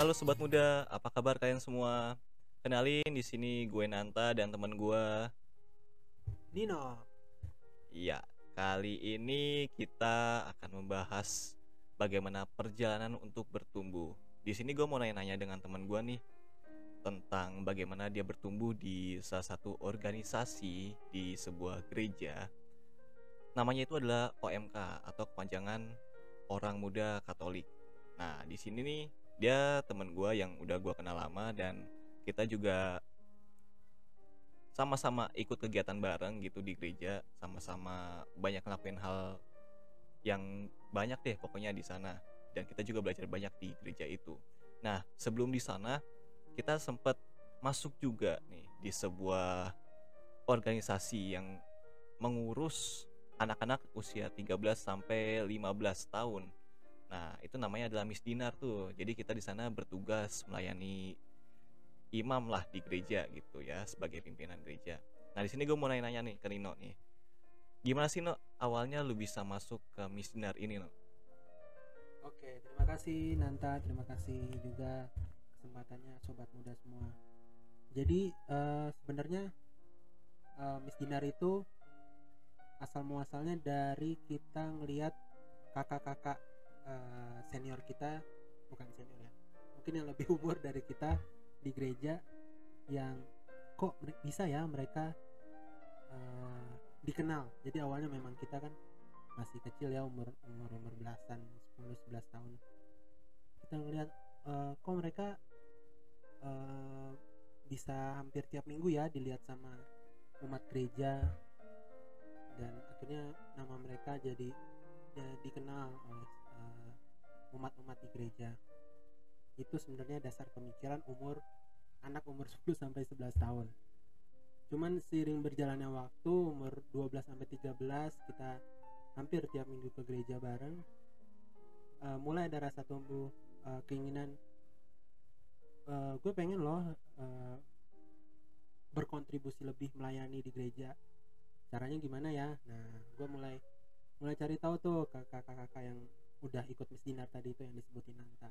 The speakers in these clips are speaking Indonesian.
Halo sobat muda, apa kabar kalian semua? Kenalin di sini gue Nanta dan teman gue. Nino. Iya, kali ini kita akan membahas bagaimana perjalanan untuk bertumbuh. Di sini gue mau nanya-nanya dengan teman gue nih tentang bagaimana dia bertumbuh di salah satu organisasi di sebuah gereja. Namanya itu adalah OMK atau kepanjangan Orang Muda Katolik. Nah, di sini nih dia teman gue yang udah gue kenal lama dan kita juga sama-sama ikut kegiatan bareng gitu di gereja sama-sama banyak ngelakuin hal yang banyak deh pokoknya di sana. Dan kita juga belajar banyak di gereja itu. Nah sebelum di sana kita sempat masuk juga nih di sebuah organisasi yang mengurus anak-anak usia 13 sampai 15 tahun Nah, itu namanya adalah Miss Dinar tuh. Jadi kita di sana bertugas melayani imam lah di gereja gitu ya sebagai pimpinan gereja. Nah, di sini gue mau nanya-nanya nih ke Nino nih. Gimana sih No awalnya lu bisa masuk ke Miss Dinar ini No? Oke, terima kasih Nanta, terima kasih juga kesempatannya sobat muda semua. Jadi uh, sebenarnya uh, Miss Dinar itu asal muasalnya dari kita ngelihat kakak-kakak uh, senior kita bukan senior ya mungkin yang lebih umur dari kita di gereja yang kok bisa ya mereka uh, dikenal. Jadi awalnya memang kita kan masih kecil ya umur umur umur belasan 10 11 tahun. Kita ngelihat uh, kok mereka uh, bisa hampir tiap minggu ya dilihat sama umat gereja dan akhirnya nama mereka jadi ya, dikenal oleh umat-umat di gereja. Itu sebenarnya dasar pemikiran umur anak umur 10 sampai 11 tahun. Cuman seiring berjalannya waktu umur 12 sampai 13 kita hampir tiap minggu ke gereja bareng uh, mulai ada rasa tumbuh uh, keinginan uh, gue pengen loh uh, berkontribusi lebih melayani di gereja. Caranya gimana ya? Nah gue mulai mulai cari tahu tuh kakak-kakak yang udah ikut Miss Dinar tadi itu yang disebutin Nanta.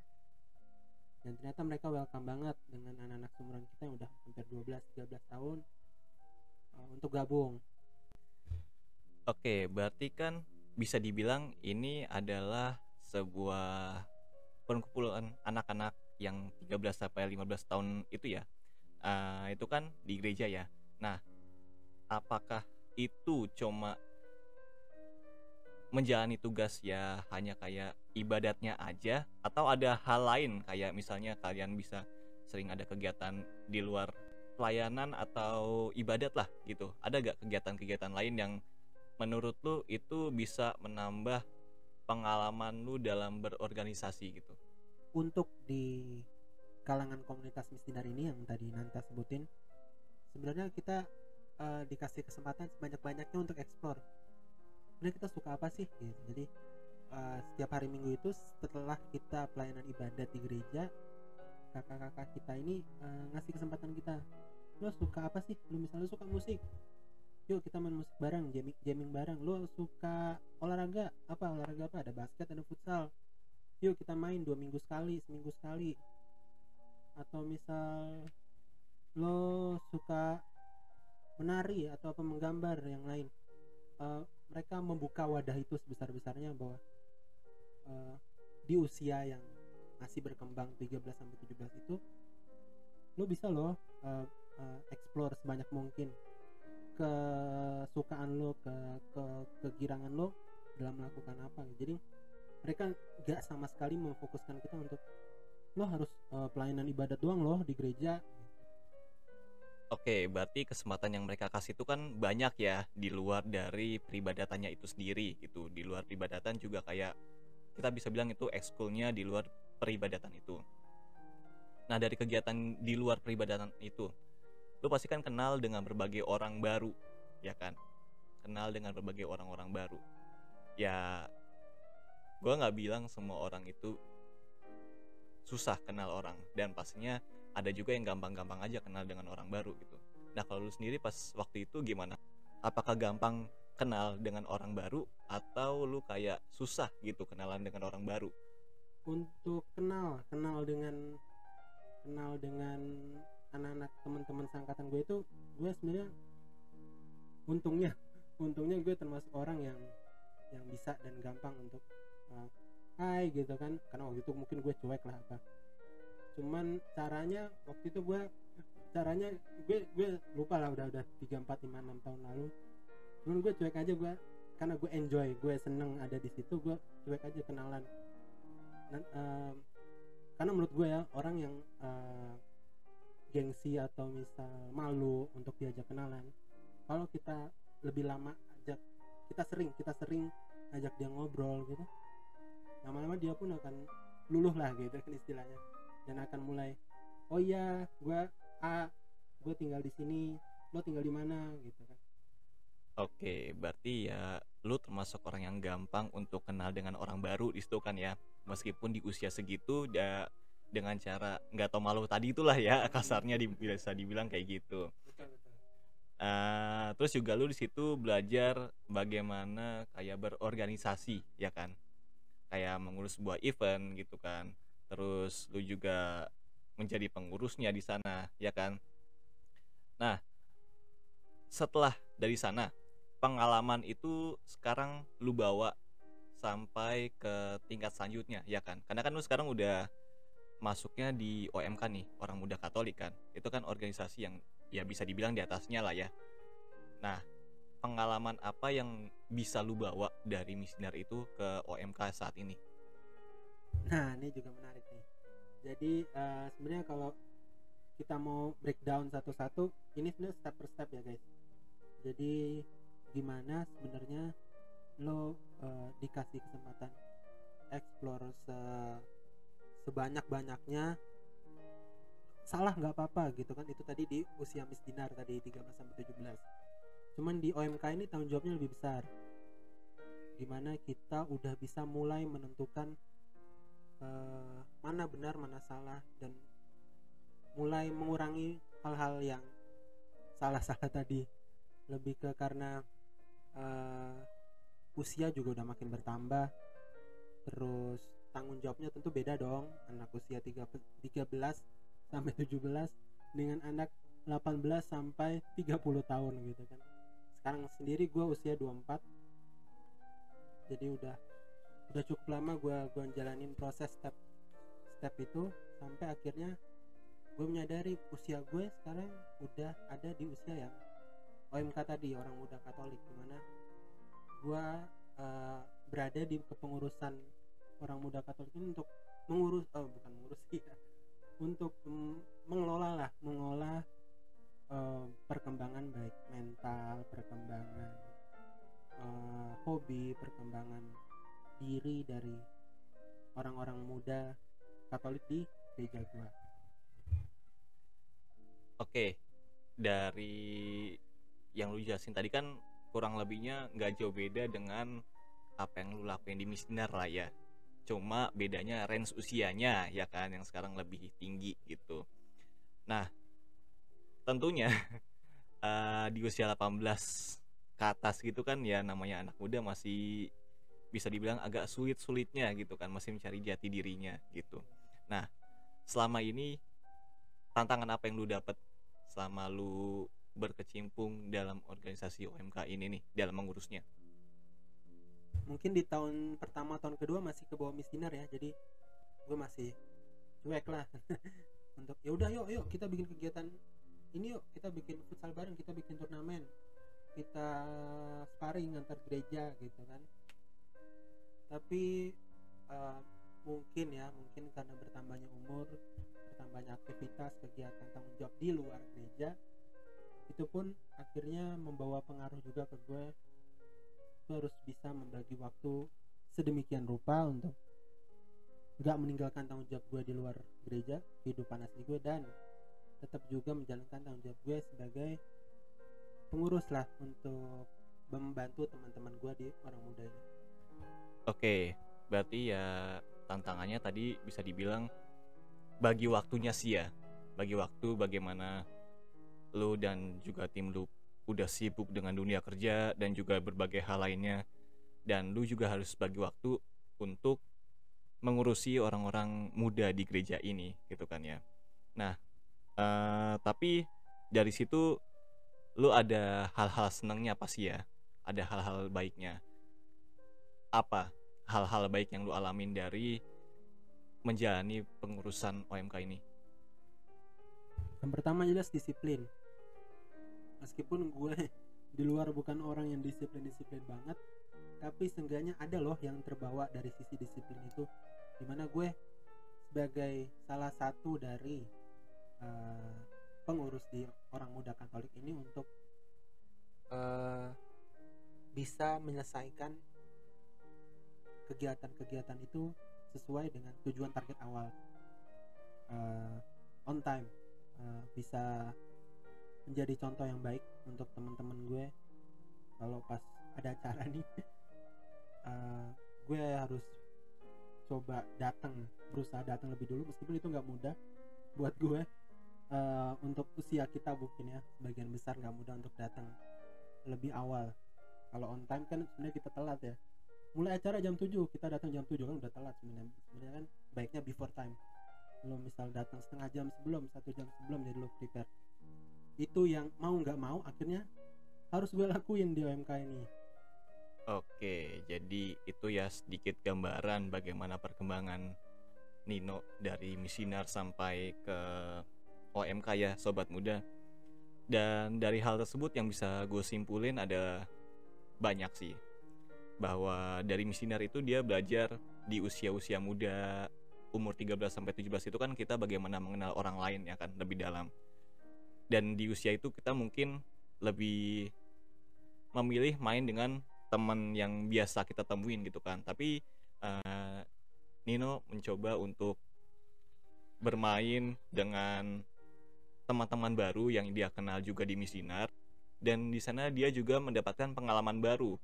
Dan ternyata mereka welcome banget dengan anak-anak seumuran kita yang udah hampir 12-13 tahun uh, untuk gabung. Oke berarti kan bisa dibilang ini adalah sebuah perkumpulan anak-anak yang 13 sampai 15 tahun itu ya. Uh, itu kan di gereja ya. Nah apakah itu cuma menjalani tugas ya hanya kayak ibadatnya aja? Atau ada hal lain kayak misalnya kalian bisa sering ada kegiatan di luar pelayanan atau ibadat lah gitu? Ada gak kegiatan-kegiatan lain yang menurut lu itu bisa menambah pengalaman lu dalam berorganisasi gitu? Untuk di kalangan komunitas misdinar ini yang tadi Nanta sebutin sebenarnya kita uh, dikasih kesempatan sebanyak-banyaknya untuk eksplor sebenarnya kita suka apa sih gitu? Jadi uh, setiap hari minggu itu setelah kita pelayanan ibadat di gereja kakak-kakak kita ini uh, ngasih kesempatan kita lo suka apa sih? Lo misalnya suka musik yuk kita main musik bareng jamming, jamming bareng. Lo suka olahraga apa? Olahraga apa? Ada basket ada futsal. Yuk kita main dua minggu sekali seminggu sekali. Atau misal lo suka menari atau apa menggambar yang lain. Uh, mereka membuka wadah itu sebesar-besarnya bahwa uh, di usia yang masih berkembang 13 sampai 17 itu lo bisa lo uh, uh, explore sebanyak mungkin kesukaan lo ke ke kegirangan lo dalam melakukan apa. Jadi mereka gak sama sekali memfokuskan kita untuk lo harus uh, pelayanan ibadat doang loh di gereja Oke, berarti kesempatan yang mereka kasih itu kan banyak ya di luar dari peribadatannya itu sendiri gitu. Di luar peribadatan juga kayak kita bisa bilang itu ekskulnya di luar peribadatan itu. Nah, dari kegiatan di luar peribadatan itu, lu pasti kan kenal dengan berbagai orang baru, ya kan? Kenal dengan berbagai orang-orang baru. Ya, gue nggak bilang semua orang itu susah kenal orang dan pastinya ada juga yang gampang-gampang aja kenal dengan orang baru gitu. Nah kalau lu sendiri pas waktu itu gimana? Apakah gampang kenal dengan orang baru atau lu kayak susah gitu kenalan dengan orang baru? Untuk kenal kenal dengan kenal dengan anak-anak teman-teman sangkatan gue itu gue sebenarnya untungnya untungnya gue termasuk orang yang yang bisa dan gampang untuk uh, hai gitu kan. Karena waktu itu mungkin gue cuek lah apa cuman caranya waktu itu gue caranya gue gue lupa lah udah udah tiga empat lima enam tahun lalu. Cuman gue cuek aja gue karena gue enjoy gue seneng ada di situ gue cuek aja kenalan. Dan, uh, karena menurut gue ya orang yang uh, gengsi atau misal malu untuk diajak kenalan kalau kita lebih lama ajak kita sering kita sering ajak dia ngobrol gitu lama-lama dia pun akan luluh lah gitu kan istilahnya dan akan mulai oh iya gue A gue tinggal di sini lo tinggal di mana gitu kan Oke, berarti ya lu termasuk orang yang gampang untuk kenal dengan orang baru di situ kan ya. Meskipun di usia segitu ya dengan cara nggak tau malu tadi itulah ya kasarnya di, bisa dibilang kayak gitu. betul betul Eh, terus juga lu di situ belajar bagaimana kayak berorganisasi ya kan. Kayak mengurus sebuah event gitu kan. Terus lu juga menjadi pengurusnya di sana ya kan. Nah, setelah dari sana pengalaman itu sekarang lu bawa sampai ke tingkat selanjutnya ya kan? Karena kan lu sekarang udah masuknya di OMK nih orang muda Katolik kan? Itu kan organisasi yang ya bisa dibilang di atasnya lah ya. Nah pengalaman apa yang bisa lu bawa dari misioner itu ke OMK saat ini nah ini juga menarik nih. Jadi eh, sebenarnya kalau kita mau breakdown satu-satu ini sebenarnya step per step ya guys. Jadi gimana sebenarnya lo eh, dikasih kesempatan explore se- sebanyak-banyaknya? Salah nggak apa-apa gitu kan? Itu tadi di usia Miss Dinar tadi 13 sampai 17 cuman di OMK ini tanggung jawabnya lebih besar. Di mana kita udah bisa mulai menentukan eh, mana benar mana salah dan mulai mengurangi hal-hal yang salah-salah tadi. Lebih ke karena eh, usia juga udah makin bertambah. Terus tanggung jawabnya tentu beda dong anak usia 3 13 sampai 17 dengan anak 18 sampai 30 tahun gitu kan. Sekarang sendiri gue usia 24 jadi udah udah cukup lama gue gua jalanin proses step step itu sampai akhirnya gue menyadari usia gue sekarang udah ada di usia yang OMK tadi orang muda Katolik di mana gue eh, berada di kepengurusan orang muda Katolik ini untuk mengurus oh bukan mengurus ya untuk mm, mengelola lah mengelola eh, perkembangan baik mental perkembangan eh, hobi perkembangan diri dari orang-orang muda Katolik di gereja gua Oke, dari yang lu jelasin tadi kan kurang lebihnya nggak jauh beda dengan apa yang lu lakuin di Misdinar lah ya. Cuma bedanya range usianya ya kan yang sekarang lebih tinggi gitu. Nah, tentunya eh, di usia 18 ke atas gitu kan ya namanya anak muda masih bisa dibilang agak sulit-sulitnya gitu kan, masih mencari jati dirinya gitu. Nah, selama ini tantangan apa yang lu dapat selama lu berkecimpung dalam organisasi OMK ini nih dalam mengurusnya? Mungkin di tahun pertama tahun kedua masih ke bawah misdinar ya jadi gue masih cuek lah. Untuk ya udah yuk yuk kita bikin kegiatan ini yuk kita bikin futsal bareng kita bikin turnamen kita sparring antar gereja gitu kan tapi eh, mungkin ya mungkin karena bertambahnya umur bertambahnya aktivitas kegiatan tanggung jawab di luar gereja itu pun akhirnya membawa pengaruh juga ke gue. Gue harus bisa membagi waktu sedemikian rupa untuk nggak meninggalkan tanggung jawab gue di luar gereja kehidupan asli gue dan tetap juga menjalankan tanggung jawab gue sebagai pengurus lah untuk membantu teman-teman gue di orang muda ini oke berarti ya tantangannya tadi bisa dibilang bagi waktunya sih ya bagi waktu bagaimana lu dan juga tim lu udah sibuk dengan dunia kerja dan juga berbagai hal lainnya dan lu juga harus bagi waktu untuk mengurusi orang-orang muda di gereja ini gitu kan ya Nah, eh, tapi dari situ lu ada hal-hal senangnya pasti ya. Ada hal-hal baiknya. Apa hal-hal baik yang lu alamin dari menjalani pengurusan OMK ini? Yang pertama jelas disiplin. Meskipun gue di luar bukan orang yang disiplin-disiplin banget, tapi seenggaknya ada loh yang terbawa dari sisi disiplin itu. Di mana gue sebagai salah satu dari uh, pengurus di orang muda Katolik ini untuk uh, bisa menyelesaikan kegiatan-kegiatan itu sesuai dengan tujuan target awal. Uh, on time. Uh, bisa menjadi contoh yang baik untuk teman-teman gue. Kalau pas ada acara nih uh, gue harus coba datang berusaha datang lebih dulu. Meskipun itu nggak mudah buat gue uh, untuk usia kita mungkin ya sebagian besar nggak mudah untuk datang lebih awal. Kalau on time kan sebenarnya kita telat ya mulai acara jam 7 kita datang jam 7 kan udah telat sebenarnya. Sebenarnya kan baiknya before time. Lo misal datang setengah jam sebelum satu jam sebelum jadi lo prepare itu yang mau nggak mau akhirnya harus gue lakuin di OMK ini. Oke, jadi itu ya sedikit gambaran bagaimana perkembangan Nino dari misinar sampai ke OMK ya sobat muda. Dan dari hal tersebut yang bisa gue simpulin ada banyak sih bahwa dari misinar itu dia belajar di usia-usia muda umur 13 sampai 17 itu kan kita bagaimana mengenal orang lain ya kan lebih dalam. Dan di usia itu kita mungkin lebih memilih main dengan teman yang biasa kita temuin gitu kan. Tapi uh, Nino mencoba untuk bermain dengan teman-teman baru yang dia kenal juga di misinar dan di sana dia juga mendapatkan pengalaman baru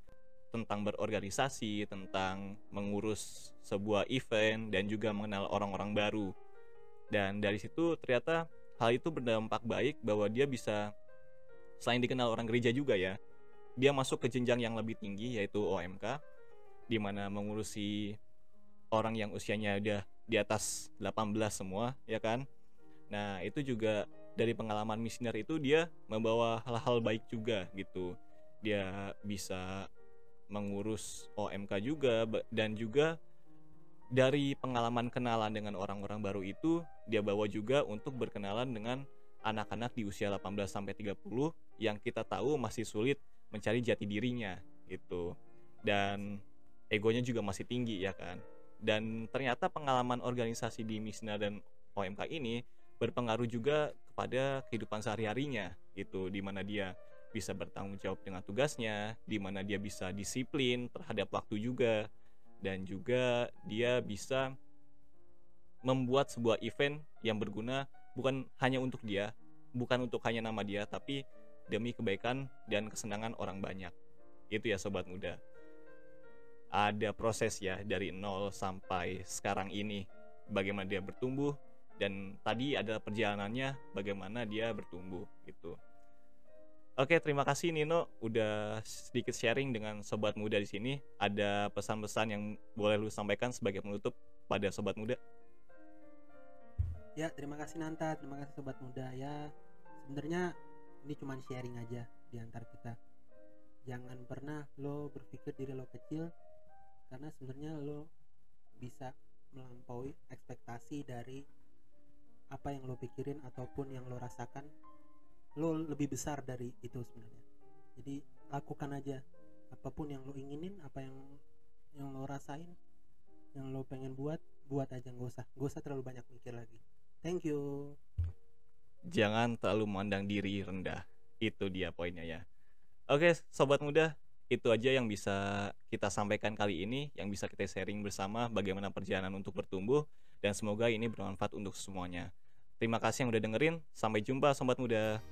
tentang berorganisasi, tentang mengurus sebuah event dan juga mengenal orang-orang baru. Dan dari situ ternyata hal itu berdampak baik bahwa dia bisa selain dikenal orang gereja juga ya. Dia masuk ke jenjang yang lebih tinggi yaitu OMK di mana mengurusi orang yang usianya udah di atas 18 semua ya kan. Nah, itu juga dari pengalaman misioner itu dia membawa hal-hal baik juga gitu. Dia bisa mengurus OMK juga dan juga dari pengalaman kenalan dengan orang-orang baru itu dia bawa juga untuk berkenalan dengan anak-anak di usia 18 sampai 30 yang kita tahu masih sulit mencari jati dirinya gitu. Dan egonya juga masih tinggi ya kan. Dan ternyata pengalaman organisasi di Misna dan OMK ini berpengaruh juga kepada kehidupan sehari-harinya gitu di mana dia bisa bertanggung jawab dengan tugasnya, di mana dia bisa disiplin terhadap waktu juga, dan juga dia bisa membuat sebuah event yang berguna bukan hanya untuk dia, bukan untuk hanya nama dia, tapi demi kebaikan dan kesenangan orang banyak. Itu ya sobat muda. Ada proses ya dari nol sampai sekarang ini, bagaimana dia bertumbuh dan tadi ada perjalanannya bagaimana dia bertumbuh gitu. Oke, terima kasih Nino udah sedikit sharing dengan sobat muda di sini. Ada pesan-pesan yang boleh lu sampaikan sebagai penutup pada sobat muda? Ya, terima kasih Nanta, terima kasih sobat muda ya. Sebenarnya ini cuma sharing aja di antar kita. Jangan pernah lo berpikir diri lo kecil karena sebenarnya lo bisa melampaui ekspektasi dari apa yang lo pikirin ataupun yang lo rasakan lo lebih besar dari itu sebenarnya. Jadi lakukan aja apa pun yang lo inginin apa yang yang lo rasain yang lo pengen buat buat aja nggak usah. Nggak usah terlalu banyak mikir lagi. Thank you. Jangan terlalu memandang diri rendah. Itu dia poinnya ya. Oke sobat muda itu aja yang bisa kita sampaikan kali ini yang bisa kita sharing bersama bagaimana perjalanan untuk bertumbuh dan semoga ini bermanfaat untuk semuanya terima kasih yang udah dengerin. Sampai jumpa sobat muda